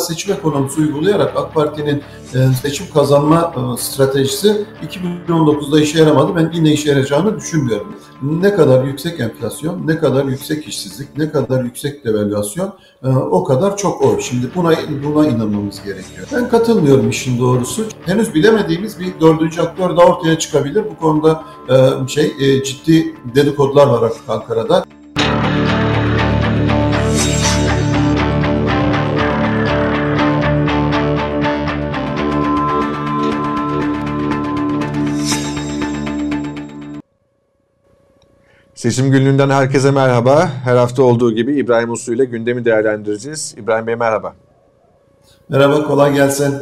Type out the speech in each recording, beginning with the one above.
seçim ekonomisi uygulayarak AK Parti'nin e, seçim kazanma e, stratejisi 2019'da işe yaramadı. Ben yine işe yarayacağını düşünmüyorum. Ne kadar yüksek enflasyon, ne kadar yüksek işsizlik, ne kadar yüksek devalüasyon e, o kadar çok o. Şimdi buna buna inanmamız gerekiyor. Ben katılmıyorum işin doğrusu. Henüz bilemediğimiz bir dördüncü aktör daha ortaya çıkabilir. Bu konuda şey ciddi dedikodular var artık Ankara'da. Seçim günlüğünden herkese merhaba. Her hafta olduğu gibi İbrahim Uslu ile gündemi değerlendireceğiz. İbrahim Bey merhaba. Merhaba, kolay gelsin.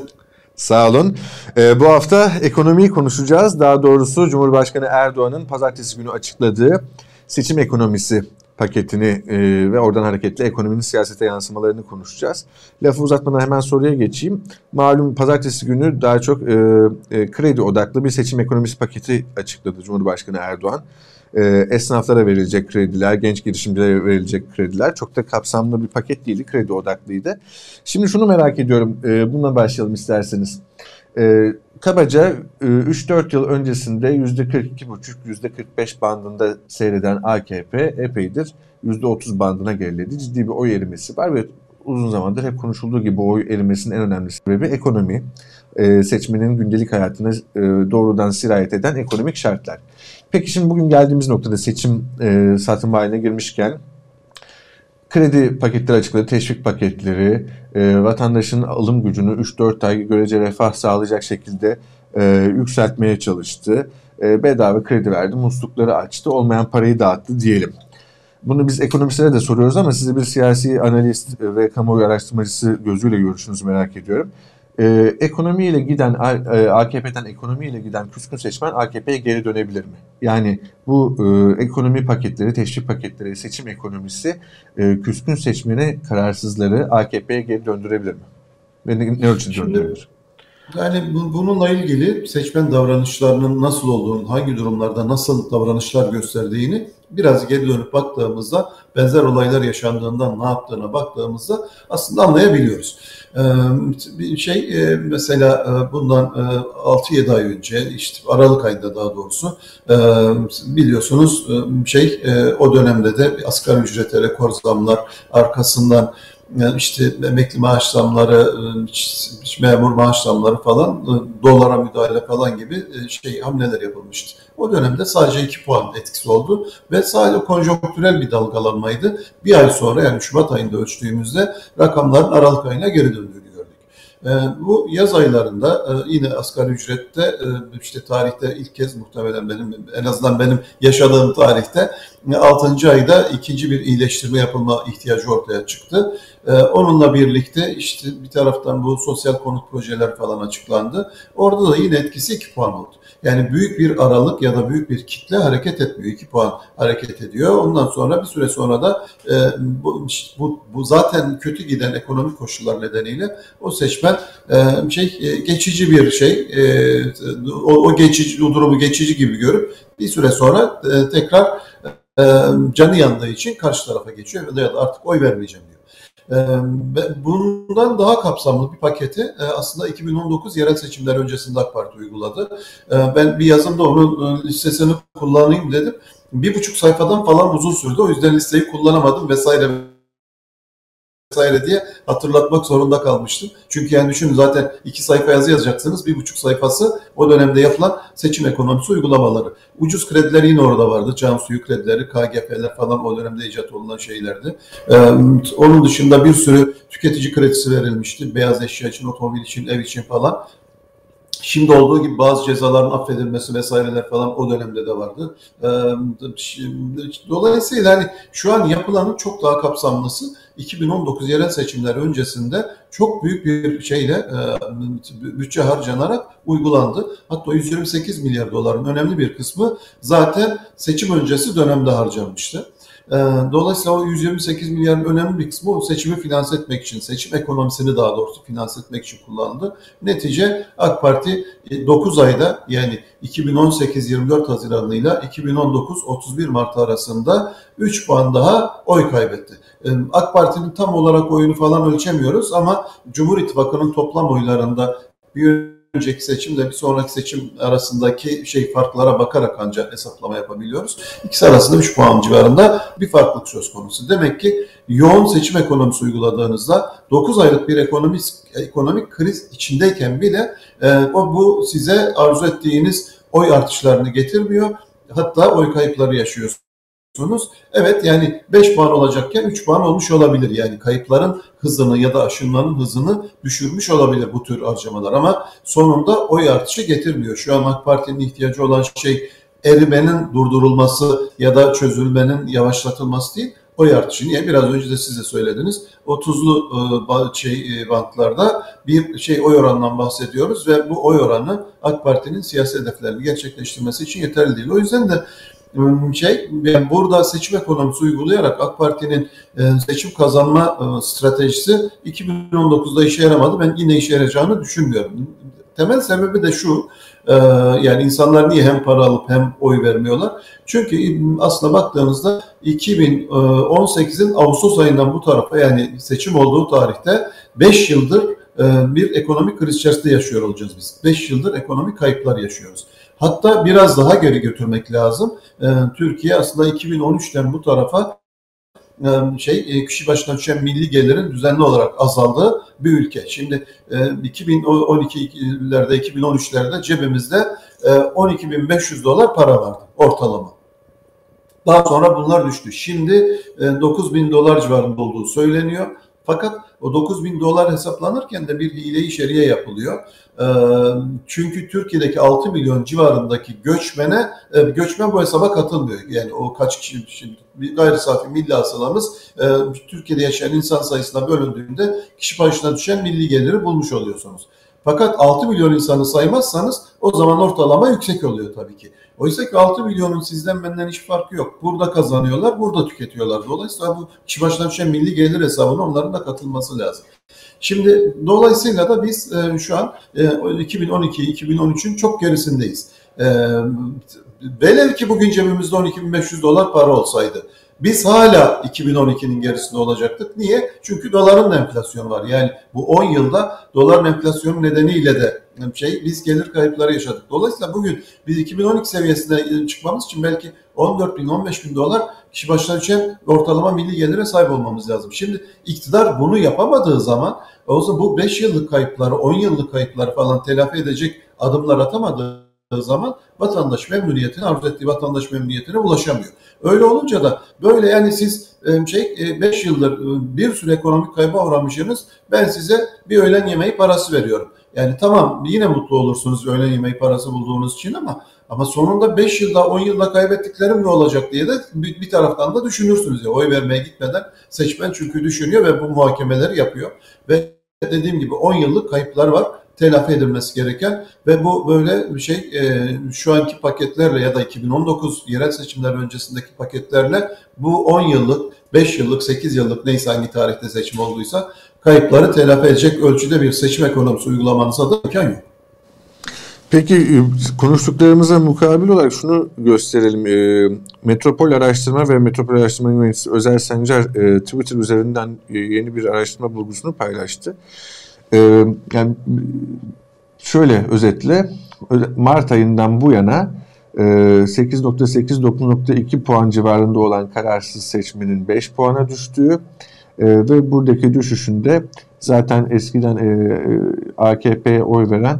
Sağ olun. Ee, bu hafta ekonomiyi konuşacağız. Daha doğrusu Cumhurbaşkanı Erdoğan'ın pazartesi günü açıkladığı seçim ekonomisi paketini e, ve oradan hareketle ekonominin siyasete yansımalarını konuşacağız. Lafı uzatmadan hemen soruya geçeyim. Malum pazartesi günü daha çok e, e, kredi odaklı bir seçim ekonomisi paketi açıkladı Cumhurbaşkanı Erdoğan e, esnaflara verilecek krediler, genç girişimcilere verilecek krediler çok da kapsamlı bir paket değildi, kredi odaklıydı. Şimdi şunu merak ediyorum, e, bununla başlayalım isterseniz. E, kabaca e, 3-4 yıl öncesinde %42,5, %45 bandında seyreden AKP epeydir %30 bandına geriledi. Ciddi bir oy erimesi var ve uzun zamandır hep konuşulduğu gibi oy erimesinin en önemli sebebi ekonomi. E, seçmenin gündelik hayatına e, doğrudan sirayet eden ekonomik şartlar. Peki şimdi bugün geldiğimiz noktada seçim e, satım haline girmişken kredi paketleri açıkladı, teşvik paketleri, e, vatandaşın alım gücünü 3-4 ay görece refah sağlayacak şekilde e, yükseltmeye çalıştı. E, bedava kredi verdi, muslukları açtı, olmayan parayı dağıttı diyelim. Bunu biz ekonomistlere de soruyoruz ama size bir siyasi analist ve kamuoyu araştırmacısı gözüyle görüşünüzü merak ediyorum e, ekonomiyle giden e, AKP'den ekonomiyle giden küskün seçmen AKP'ye geri dönebilir mi? Yani bu e, ekonomi paketleri, teşvik paketleri, seçim ekonomisi e, küskün seçmeni kararsızları AKP'ye geri döndürebilir mi? Ve ne, ne ölçüde döndürebilir? Yani bununla ilgili seçmen davranışlarının nasıl olduğunu, hangi durumlarda nasıl davranışlar gösterdiğini biraz geri dönüp baktığımızda benzer olaylar yaşandığından ne yaptığına baktığımızda aslında anlayabiliyoruz. Bir şey mesela bundan 6-7 ay önce işte Aralık ayında daha doğrusu biliyorsunuz şey o dönemde de asgari ücrete rekor zamlar arkasından işte emekli maaş zamları, memur maaş zamları falan, dolara müdahale falan gibi şey hamleler yapılmıştı. O dönemde sadece 2 puan etkisi oldu ve sadece konjonktürel bir dalgalanmaydı. Bir ay sonra yani Şubat ayında ölçtüğümüzde rakamların Aralık ayına geri döndüğünü ee, bu yaz aylarında e, yine asgari ücrette e, işte tarihte ilk kez muhtemelen benim en azından benim yaşadığım tarihte 6. ayda ikinci bir iyileştirme yapılma ihtiyacı ortaya çıktı. Ee, onunla birlikte işte bir taraftan bu sosyal konut projeler falan açıklandı. Orada da yine etkisi 2 puan oldu. Yani büyük bir aralık ya da büyük bir kitle hareket etmiyor. 2 puan hareket ediyor. Ondan sonra bir süre sonra da e, bu, bu, bu zaten kötü giden ekonomik koşullar nedeniyle o seçmen e, şey e, geçici bir şey e, o, o geçici o durumu geçici gibi görüp bir süre sonra e, tekrar e, canı yandığı için karşı tarafa geçiyor ya da artık oy vermeyeceğim diyor. Bundan daha kapsamlı bir paketi aslında 2019 yerel seçimler öncesinde AK Parti uyguladı. Ben bir yazımda onun listesini kullanayım dedim. Bir buçuk sayfadan falan uzun sürdü. O yüzden listeyi kullanamadım vesaire vesaire diye hatırlatmak zorunda kalmıştım. Çünkü yani düşünün zaten iki sayfa yazı yazacaksınız. Bir buçuk sayfası o dönemde yapılan seçim ekonomisi uygulamaları. Ucuz krediler yine orada vardı. Can suyu kredileri, KGF'ler falan o dönemde icat olunan şeylerdi. Ee, onun dışında bir sürü tüketici kredisi verilmişti. Beyaz eşya için, otomobil için, ev için falan. Şimdi olduğu gibi bazı cezaların affedilmesi vesaireler falan o dönemde de vardı. Ee, dolayısıyla hani şu an yapılanın çok daha kapsamlısı 2019 yerel seçimler öncesinde çok büyük bir şeyle e, bütçe harcanarak uygulandı. Hatta 128 milyar doların önemli bir kısmı zaten seçim öncesi dönemde harcanmıştı. E, dolayısıyla o 128 milyarın önemli bir kısmı o seçimi finanse etmek için, seçim ekonomisini daha doğrusu finanse etmek için kullanıldı. Netice AK Parti 9 ayda yani 2018-24 Haziran'ıyla 2019-31 Mart arasında 3 puan daha oy kaybetti. AK Parti'nin tam olarak oyunu falan ölçemiyoruz ama Cumhur İttifakı'nın toplam oylarında bir önceki seçimle bir sonraki seçim arasındaki şey farklara bakarak ancak hesaplama yapabiliyoruz. İkisi arasında 3 puan civarında bir farklılık söz konusu. Demek ki yoğun seçim ekonomisi uyguladığınızda 9 aylık bir ekonomik ekonomik kriz içindeyken bile e, o bu size arzu ettiğiniz oy artışlarını getirmiyor. Hatta oy kayıpları yaşıyorsunuz yapıyorsunuz. Evet yani 5 puan olacakken 3 puan olmuş olabilir. Yani kayıpların hızını ya da aşınmanın hızını düşürmüş olabilir bu tür harcamalar. Ama sonunda oy artışı getirmiyor. Şu an AK Parti'nin ihtiyacı olan şey erimenin durdurulması ya da çözülmenin yavaşlatılması değil oy artışı. Niye? Biraz önce de siz de söylediniz. O tuzlu e, şey e, bantlarda bir şey oy oranından bahsediyoruz ve bu oy oranı AK Parti'nin siyasi hedeflerini gerçekleştirmesi için yeterli değil. O yüzden de şey yani burada seçim ekonomisi uygulayarak AK Parti'nin e, seçim kazanma e, stratejisi 2019'da işe yaramadı. Ben yine işe yarayacağını düşünmüyorum. Temel sebebi de şu, e, yani insanlar niye hem para alıp hem oy vermiyorlar? Çünkü aslına baktığınızda 2018'in Ağustos ayından bu tarafa yani seçim olduğu tarihte 5 yıldır bir ekonomik kriz içerisinde yaşıyor olacağız biz. 5 yıldır ekonomik kayıplar yaşıyoruz. Hatta biraz daha geri götürmek lazım. Ee, Türkiye aslında 2013'ten bu tarafa e, şey e, kişi başına düşen milli gelirin düzenli olarak azaldığı bir ülke. Şimdi 2012'lerde e, 2013'lerde cebimizde 12.500 dolar para vardı ortalama. Daha sonra bunlar düştü. Şimdi 9.000 dolar civarında olduğu söyleniyor. Fakat o 9 bin dolar hesaplanırken de bir hile şeriye yapılıyor. Ee, çünkü Türkiye'deki 6 milyon civarındaki göçmene, e, göçmen bu hesaba katılmıyor. Yani o kaç kişi, şimdi gayri safi milli hasılamız e, Türkiye'de yaşayan insan sayısına bölündüğünde kişi başına düşen milli geliri bulmuş oluyorsunuz. Fakat 6 milyon insanı saymazsanız o zaman ortalama yüksek oluyor tabii ki. Oysa ki 6 milyonun sizden benden hiç farkı yok. Burada kazanıyorlar, burada tüketiyorlar. Dolayısıyla bu kişi başına düşen milli gelir hesabına onların da katılması lazım. Şimdi dolayısıyla da biz e, şu an e, 2012-2013'ün çok gerisindeyiz. E, velev ki bugün cebimizde 12.500 dolar para olsaydı biz hala 2012'nin gerisinde olacaktık. Niye? Çünkü doların da enflasyonu var. Yani bu 10 yılda doların enflasyonu nedeniyle de şey biz gelir kayıpları yaşadık. Dolayısıyla bugün biz 2012 seviyesine çıkmamız için belki 14 bin 15 bin dolar kişi başına düşen ortalama milli gelire sahip olmamız lazım. Şimdi iktidar bunu yapamadığı zaman o zaman bu 5 yıllık kayıpları 10 yıllık kayıpları falan telafi edecek adımlar atamadığı zaman vatandaş memnuniyetine, arzu ettiği vatandaş memnuniyetine ulaşamıyor. Öyle olunca da böyle yani siz şey 5 yıldır bir sürü ekonomik kayba uğramışsınız. Ben size bir öğlen yemeği parası veriyorum. Yani tamam yine mutlu olursunuz öğlen yemeği parası bulduğunuz için ama ama sonunda 5 yılda 10 yılda kaybettiklerim ne olacak diye de bir, bir taraftan da düşünürsünüz ya oy vermeye gitmeden seçmen çünkü düşünüyor ve bu muhakemeleri yapıyor ve dediğim gibi 10 yıllık kayıplar var telafi edilmesi gereken ve bu böyle bir şey e, şu anki paketlerle ya da 2019 yerel seçimler öncesindeki paketlerle bu 10 yıllık, 5 yıllık, 8 yıllık neyse hangi tarihte seçim olduysa kayıpları telafi edecek ölçüde bir seçim ekonomisi uygulamanıza da imkan yok. Peki e, konuştuklarımıza mukabil olarak şunu gösterelim. E, Metropol Araştırma ve Metropol Araştırma Üniversitesi Özel Sencer e, Twitter üzerinden e, yeni bir araştırma bulgusunu paylaştı. E, yani şöyle özetle Mart ayından bu yana 8.8-9.2 puan civarında olan kararsız seçmenin 5 puana düştüğü ve buradaki düşüşünde zaten eskiden AKP'ye oy veren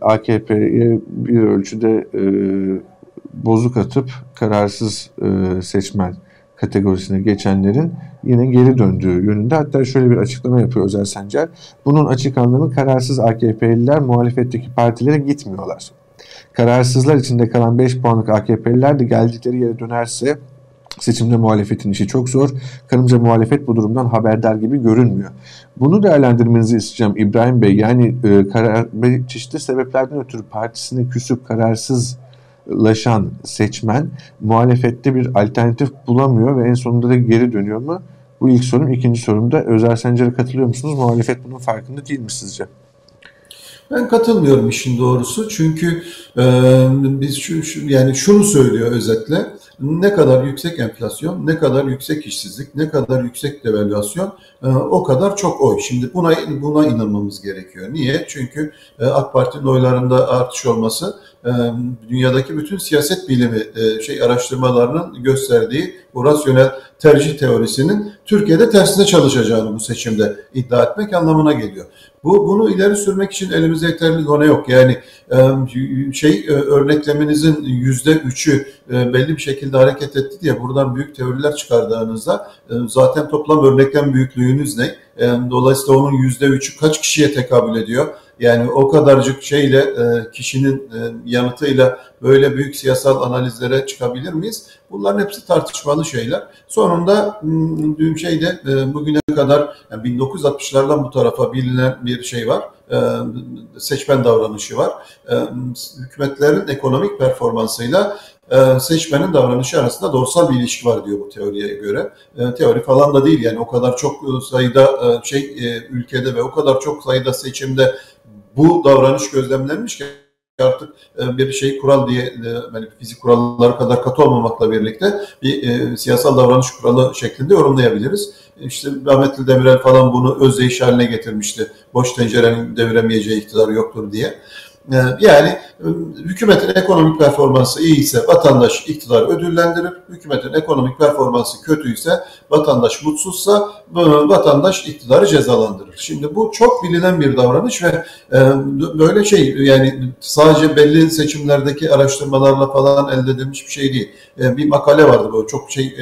AKP'ye bir ölçüde bozuk atıp kararsız seçmen kategorisine geçenlerin yine geri döndüğü yönünde. Hatta şöyle bir açıklama yapıyor Özel Sencer. Bunun açık anlamı kararsız AKP'liler muhalefetteki partilere gitmiyorlar. Kararsızlar içinde kalan 5 puanlık AKP'liler de geldikleri yere dönerse seçimde muhalefetin işi çok zor. Kanımca muhalefet bu durumdan haberdar gibi görünmüyor. Bunu değerlendirmenizi isteyeceğim İbrahim Bey. Yani e, karar, çeşitli sebeplerden ötürü partisine küsüp kararsız laşan seçmen muhalefette bir alternatif bulamıyor ve en sonunda da geri dönüyor mu? Bu ilk sorum. İkinci sorumda Özer Sencer'e katılıyor musunuz? Muhalefet bunun farkında değil mi sizce? Ben katılmıyorum işin doğrusu çünkü e, biz şu, şu yani şunu söylüyor özetle ne kadar yüksek enflasyon, ne kadar yüksek işsizlik, ne kadar yüksek devalüasyon e, o kadar çok oy. Şimdi buna buna inanmamız gerekiyor. Niye? Çünkü e, AK Parti'nin oylarında artış olması e, dünyadaki bütün siyaset bilimi e, şey araştırmalarının gösterdiği bu rasyonel tercih teorisinin Türkiye'de tersine çalışacağını bu seçimde iddia etmek anlamına geliyor. Bu bunu ileri sürmek için elimizde yeterli done yok. Yani şey örneklemenizin yüzde üçü belli bir şekilde hareket etti diye buradan büyük teoriler çıkardığınızda zaten toplam örneklem büyüklüğünüz ne? Dolayısıyla onun yüzde üçü kaç kişiye tekabül ediyor? Yani o kadarcık şeyle e, kişinin e, yanıtıyla böyle büyük siyasal analizlere çıkabilir miyiz? Bunların hepsi tartışmalı şeyler. Sonunda dün şeyde e, bugüne kadar yani 1960'lardan bu tarafa bilinen bir şey var. Seçmen davranışı var. Hükümetlerin ekonomik performansıyla seçmenin davranışı arasında doğrusal bir ilişki var diyor bu teoriye göre. Teori falan da değil yani o kadar çok sayıda şey ülkede ve o kadar çok sayıda seçimde bu davranış gözlemlenmiş artık e, bir şey kural diye e, yani fizik kuralları kadar katı olmamakla birlikte bir e, siyasal davranış kuralı şeklinde yorumlayabiliriz. İşte Rahmetli Demirel falan bunu özdeyiş haline getirmişti. Boş tencerenin deviremeyeceği iktidarı yoktur diye. Yani e, hükümetin ekonomik performansı iyi ise vatandaş iktidar ödüllendirir. Hükümetin ekonomik performansı kötüyse vatandaş mutsuzsa vatandaş iktidarı cezalandırır. Şimdi bu çok bilinen bir davranış ve e, böyle şey yani sadece belli seçimlerdeki araştırmalarla falan elde edilmiş bir şey değil. E, bir makale vardı bu çok şey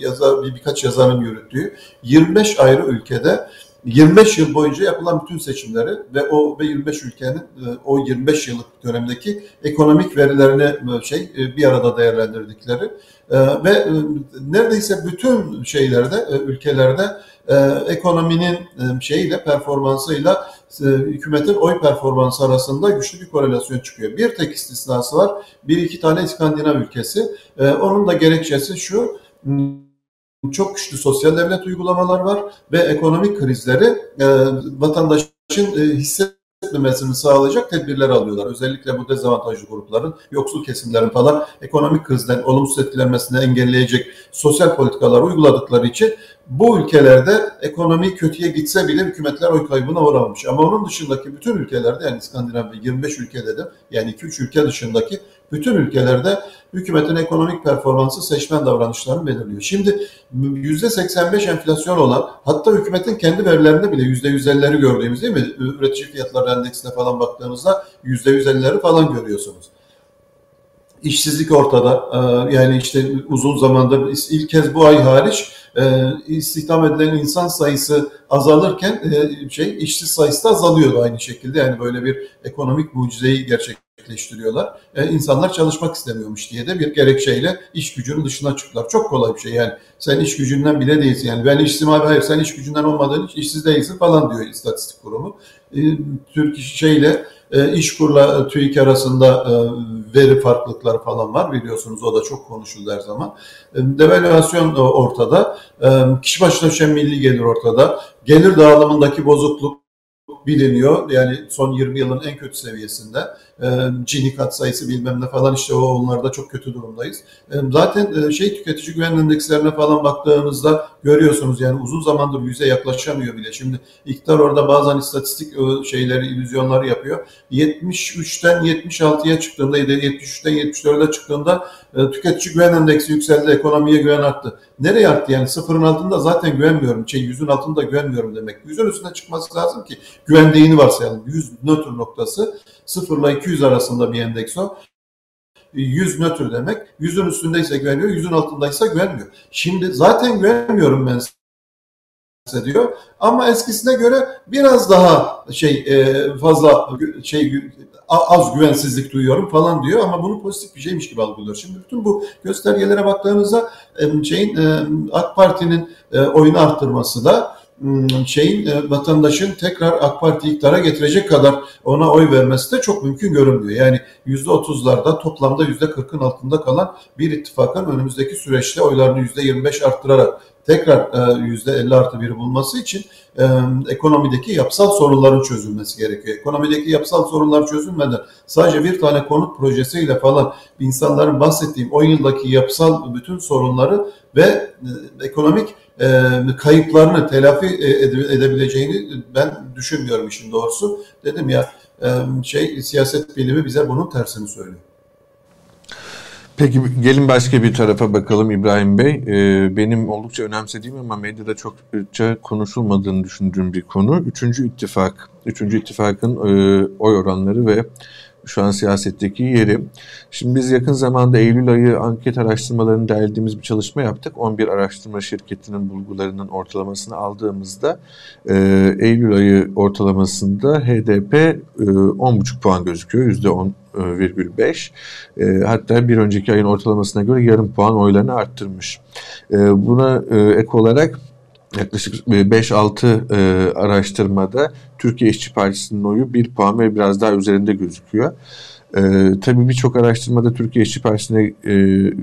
yazar bir birkaç yazarın yürüttüğü 25 ayrı ülkede 25 yıl boyunca yapılan bütün seçimleri ve o ve 25 ülkenin e, o 25 yıllık dönemdeki ekonomik verilerini e, şey e, bir arada değerlendirdikleri ve neredeyse bütün şeylerde ülkelerde ekonominin şeyiyle performansıyla hükümetin oy performansı arasında güçlü bir korelasyon çıkıyor. Bir tek istisnası var. Bir iki tane İskandinav ülkesi. Onun da gerekçesi şu çok güçlü sosyal devlet uygulamalar var ve ekonomik krizleri e, vatandaşın e, hissetmemesini sağlayacak tedbirler alıyorlar. Özellikle bu dezavantajlı grupların, yoksul kesimlerin falan ekonomik krizden olumsuz etkilenmesini engelleyecek sosyal politikalar uyguladıkları için bu ülkelerde ekonomi kötüye gitse bile hükümetler oy kaybına uğramamış. Ama onun dışındaki bütün ülkelerde yani İskandinav 25 ülkede de yani 2-3 ülke dışındaki bütün ülkelerde hükümetin ekonomik performansı seçmen davranışlarını belirliyor. Şimdi %85 enflasyon olan hatta hükumetin kendi verilerinde bile %150'leri gördüğümüz değil mi? Üretici fiyatları endeksine falan baktığınızda %150'leri falan görüyorsunuz. İşsizlik ortada. Ee, yani işte uzun zamandır ilk kez bu ay hariç e, istihdam edilen insan sayısı azalırken e, şey işsiz sayısı da azalıyordu aynı şekilde. Yani böyle bir ekonomik mucizeyi gerçek gerçekleştiriyorlar. E, insanlar çalışmak istemiyormuş diye de bir gerekçeyle iş gücünün dışına çıktılar. Çok kolay bir şey yani. Sen iş gücünden bile değilsin. Yani ben işsizim abi hayır sen iş gücünden olmadığın için işsiz değilsin falan diyor istatistik kurumu. E, Türk şeyle e, İşkur'la TÜİK arasında e, veri farklılıkları falan var biliyorsunuz o da çok konuşuldu her zaman. E, devalüasyon ortada, e, kişi başına düşen milli gelir ortada, gelir dağılımındaki bozukluk biliniyor. Yani son 20 yılın en kötü seviyesinde. Gini kat sayısı bilmem ne falan işte o onlarda çok kötü durumdayız. E, zaten e, şey tüketici güven endekslerine falan baktığınızda görüyorsunuz yani uzun zamandır yüze yaklaşamıyor bile. Şimdi iktidar orada bazen istatistik e, şeyleri, illüzyonları yapıyor. 73'ten 76'ya çıktığında, 73'ten 74'e çıktığında e, tüketici güven endeksi yükseldi, ekonomiye güven arttı. Nereye arttı yani? Sıfırın altında zaten güvenmiyorum. Şey, yüzün altında güvenmiyorum demek. Yüzün üstüne çıkması lazım ki güvendiğini varsayalım. Yüz nötr noktası sıfırla 200 arasında bir endeks o. 100 nötr demek. Yüzün üstündeyse güveniyor, yüzün altındaysa güvenmiyor. Şimdi zaten güvenmiyorum ben size diyor. Ama eskisine göre biraz daha şey e, fazla şey az güvensizlik duyuyorum falan diyor ama bunu pozitif bir şeymiş gibi algılıyor. Şimdi bütün bu göstergelere baktığınızda şeyin AK Parti'nin oyunu arttırması da şeyin vatandaşın tekrar AK Parti iktidara getirecek kadar ona oy vermesi de çok mümkün görünmüyor. Yani %30'larda toplamda %40'ın altında kalan bir ittifakın önümüzdeki süreçte oylarını %25 arttırarak tekrar yüzde 50 artı biri bulması için e, ekonomideki yapısal sorunların çözülmesi gerekiyor. Ekonomideki yapısal sorunlar çözülmeden sadece bir tane konut projesiyle falan insanların bahsettiğim 10 yıldaki yapısal bütün sorunları ve e, ekonomik e, kayıplarını telafi edebileceğini ben düşünmüyorum işin doğrusu. Dedim ya e, şey siyaset bilimi bize bunun tersini söylüyor. Peki gelin başka bir tarafa bakalım İbrahim Bey. Ee, benim oldukça önemsediğim ama medyada çokça konuşulmadığını düşündüğüm bir konu. Üçüncü ittifak. Üçüncü ittifakın e, oy oranları ve şu an siyasetteki yeri. Şimdi biz yakın zamanda Eylül ayı anket araştırmalarını derlediğimiz bir çalışma yaptık. 11 araştırma şirketinin bulgularının ortalamasını aldığımızda e, Eylül ayı ortalamasında HDP e, 10,5 puan gözüküyor. %10,5. E, hatta bir önceki ayın ortalamasına göre yarım puan oylarını arttırmış. E, buna e, ek olarak yaklaşık 5-6 e, araştırmada Türkiye İşçi Partisi'nin oyu 1 puan ve biraz daha üzerinde gözüküyor. E, tabii birçok araştırmada Türkiye İşçi Partisi'ne e,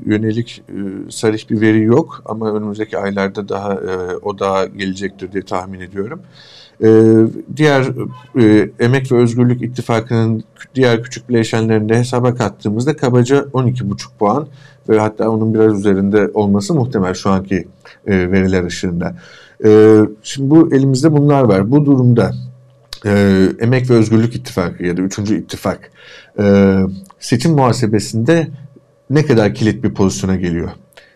yönelik e, sarih bir veri yok ama önümüzdeki aylarda daha e, o daha gelecektir diye tahmin ediyorum. E, diğer e, Emek ve Özgürlük İttifakı'nın diğer küçük bileşenlerini hesaba kattığımızda kabaca 12,5 puan ve hatta onun biraz üzerinde olması muhtemel şu anki e, veriler ışığında. E, şimdi bu elimizde bunlar var. Bu durumda e, Emek ve Özgürlük İttifakı ya da Üçüncü İttifak e, seçim muhasebesinde ne kadar kilit bir pozisyona geliyor?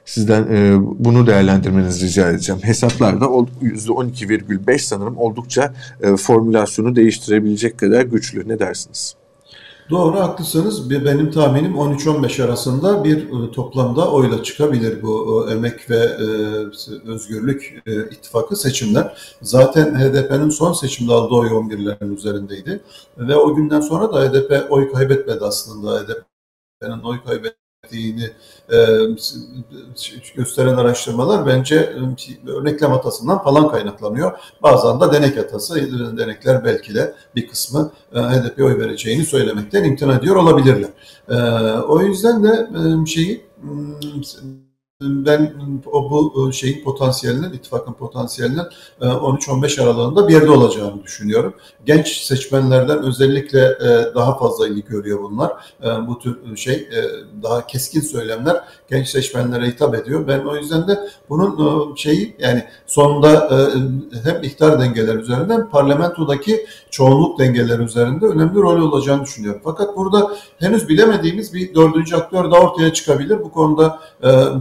Sizden e, bunu değerlendirmenizi rica edeceğim. Hesaplarda %12,5 sanırım oldukça e, formülasyonu değiştirebilecek kadar güçlü. Ne dersiniz? Doğru haklısınız. Benim tahminim 13-15 arasında bir e, toplamda oyla çıkabilir bu e, emek ve e, özgürlük ittifakı seçimler. Zaten HDP'nin son seçimde aldığı oy 11'lerin üzerindeydi. Ve o günden sonra da HDP oy kaybetmedi aslında. HDP'nin oy kaybetmedi ettiğini e, gösteren araştırmalar bence e, örneklem hatasından falan kaynaklanıyor. Bazen de denek hatası, denekler belki de bir kısmı e, HDP oy vereceğini söylemekten imtina ediyor olabilirler. E, o yüzden de e, şeyi ben o bu şeyin potansiyelinin, ittifakın potansiyelinin 13-15 aralığında bir yerde olacağını düşünüyorum. Genç seçmenlerden özellikle e, daha fazla ilgi görüyor bunlar. E, bu tür şey e, daha keskin söylemler genç seçmenlere hitap ediyor. Ben o yüzden de bunun şeyi yani sonunda hem iktidar dengeler üzerinde hem parlamentodaki çoğunluk dengeleri üzerinde önemli rol olacağını düşünüyorum. Fakat burada henüz bilemediğimiz bir dördüncü aktör daha ortaya çıkabilir. Bu konuda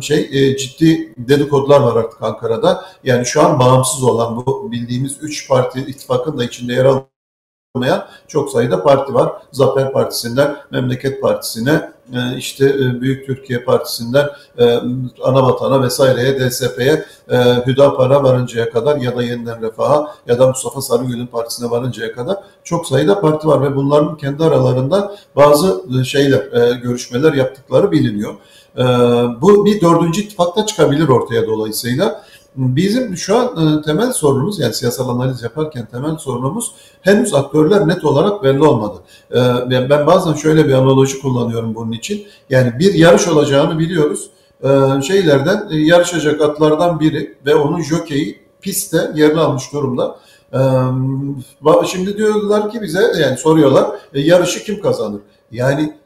şey e, ciddi dedikodular var artık Ankara'da. Yani şu an bağımsız olan bu bildiğimiz üç parti ittifakın da içinde yer almayan çok sayıda parti var. Zafer Partisi'nden Memleket Partisi'ne, e, işte e, Büyük Türkiye Partisi'nden e, Anabatan'a vesaireye, DSP'ye, Hüdapar'a varıncaya kadar ya da Yeniden Refah'a ya da Mustafa Sarıgül'ün partisine varıncaya kadar çok sayıda parti var ve bunların kendi aralarında bazı şeyler, görüşmeler yaptıkları biliniyor. Ee, bu bir dördüncü ittifakta çıkabilir ortaya dolayısıyla. Bizim şu an e, temel sorunumuz yani siyasal analiz yaparken temel sorunumuz henüz aktörler net olarak belli olmadı. Ee, ben bazen şöyle bir analoji kullanıyorum bunun için. Yani bir yarış olacağını biliyoruz. Ee, şeylerden e, yarışacak atlardan biri ve onun jokeyi pistte yerini almış durumda. Şimdi diyorlar ki bize yani soruyorlar e, yarışı kim kazanır? Yani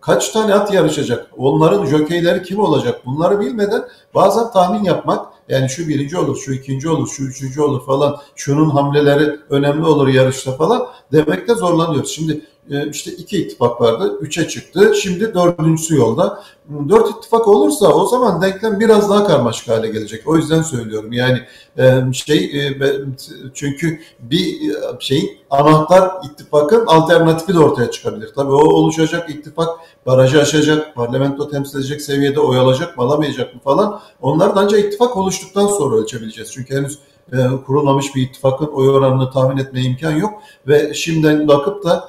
kaç tane at yarışacak? Onların jokeyleri kim olacak? Bunları bilmeden bazen tahmin yapmak yani şu birinci olur, şu ikinci olur, şu üçüncü olur falan, şunun hamleleri önemli olur yarışta falan demekte zorlanıyoruz. Şimdi işte iki ittifak vardı, üçe çıktı, şimdi dördüncüsü yolda. Dört ittifak olursa o zaman denklem biraz daha karmaşık hale gelecek. O yüzden söylüyorum yani e, şey e, çünkü bir şeyin anahtar ittifakın alternatifi de ortaya çıkabilir. Tabii o oluşacak ittifak barajı aşacak, parlamento temsil edecek seviyede oy alacak mı alamayacak mı falan. Onlar da ancak ittifak oluştuktan sonra ölçebileceğiz. Çünkü henüz e, kurulmamış bir ittifakın oy oranını tahmin etmeye imkan yok. Ve şimdiden bakıp da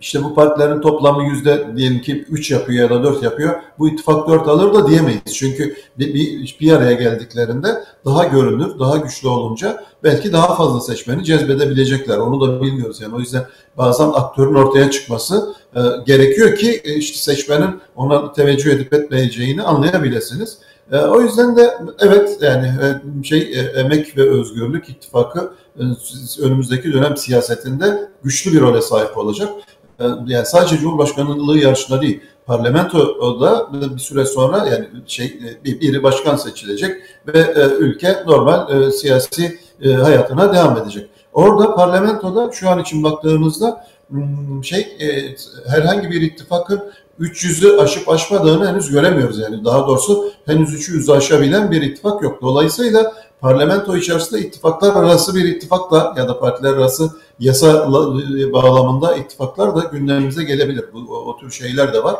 işte bu partilerin toplamı yüzde diyelim ki 3 yapıyor ya da 4 yapıyor. Bu ittifak 4 alır da diyemeyiz. Çünkü bir, bir, bir araya geldiklerinde daha görünür, daha güçlü olunca belki daha fazla seçmeni cezbedebilecekler. Onu da bilmiyoruz yani. O yüzden bazen aktörün ortaya çıkması e, gerekiyor ki e, işte seçmenin ona teveccüh edip etmeyeceğini anlayabilirsiniz. E, o yüzden de evet yani e, şey e, emek ve özgürlük ittifakı e, önümüzdeki dönem siyasetinde güçlü bir role sahip olacak. E, yani sadece Cumhurbaşkanlığı yarışında değil, parlamentoda bir süre sonra yani şey e, biri başkan seçilecek ve e, ülke normal siyasi hayatına devam edecek. Orada parlamentoda şu an için baktığınızda hmm, şey herhangi bir ittifakın 300'ü aşıp aşmadığını henüz göremiyoruz yani. Daha doğrusu henüz 300'ü aşabilen bir ittifak yok. Dolayısıyla parlamento içerisinde ittifaklar arası bir ittifakla ya da partiler arası yasa bağlamında ittifaklar da gündemimize gelebilir. Bu, o, tür şeyler de var,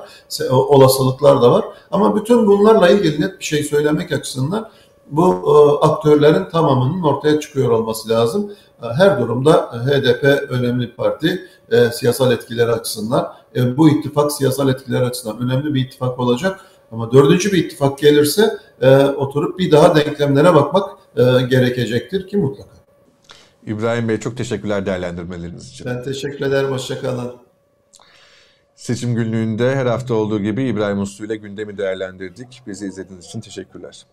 olasılıklar da var. Ama bütün bunlarla ilgili net bir şey söylemek açısından bu e, aktörlerin tamamının ortaya çıkıyor olması lazım. E, her durumda HDP önemli bir parti e, siyasal etkileri açısından. E, bu ittifak siyasal etkileri açısından önemli bir ittifak olacak. Ama dördüncü bir ittifak gelirse e, oturup bir daha denklemlere bakmak e, gerekecektir ki mutlaka. İbrahim Bey çok teşekkürler değerlendirmeleriniz için. Ben teşekkür ederim. Hoşçakalın. Seçim günlüğünde her hafta olduğu gibi İbrahim Uslu ile gündemi değerlendirdik. Bizi izlediğiniz için teşekkürler.